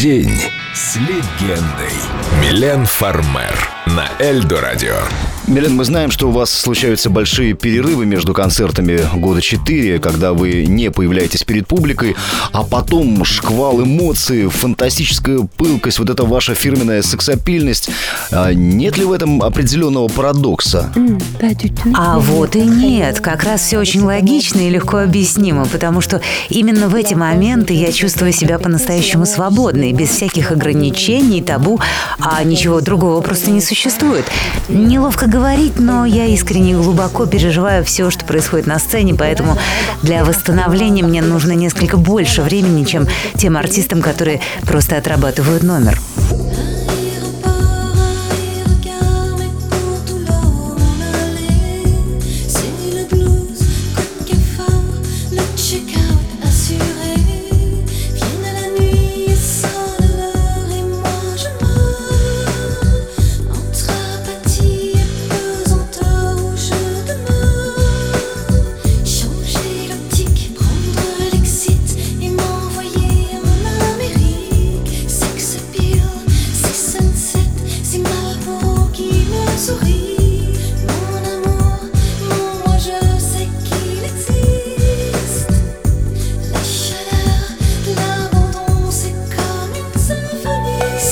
День с легендой. Милен Фармер на Эльдо Радио. Милен, мы знаем, что у вас случаются большие перерывы между концертами года 4, когда вы не появляетесь перед публикой, а потом шквал эмоций, фантастическая пылкость, вот эта ваша фирменная сексапильность. А нет ли в этом определенного парадокса? А вот и нет. Как раз все очень логично и легко объяснимо, потому что именно в эти моменты я чувствую себя по-настоящему свободной, без всяких ограничений, табу, а ничего другого просто не существует. Неловко говорить, но я искренне глубоко переживаю все, что происходит на сцене, поэтому для восстановления мне нужно несколько больше времени, чем тем артистам, которые просто отрабатывают номер.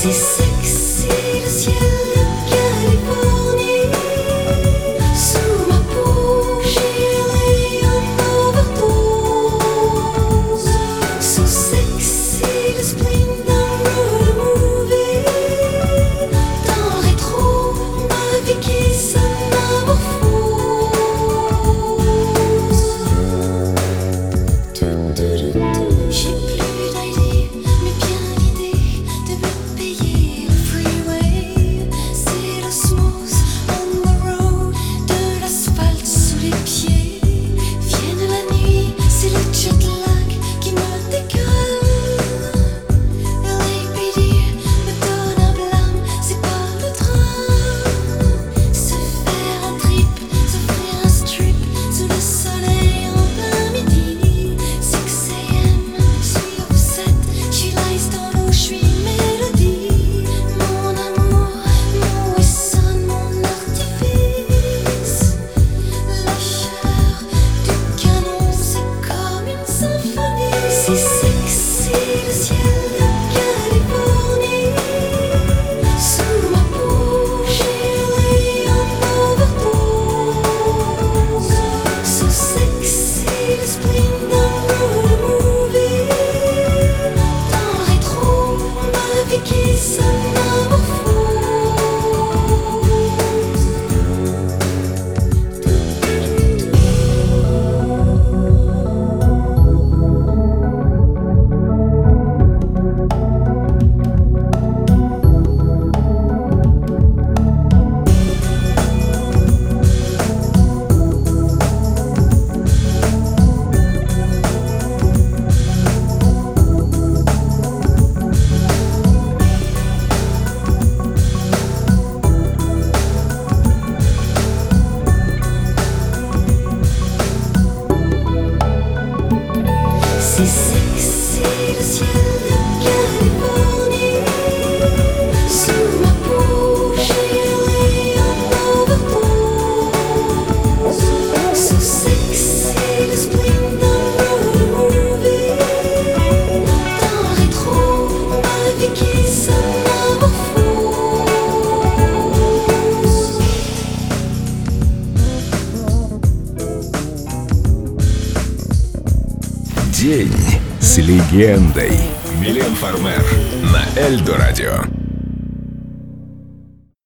C'est sexy le ciel de Californie. Sous ma peau, j'ai un overdose. So sexy. se. Si sexy as you День с легендой. Милен Фармер на Эльдо Радио.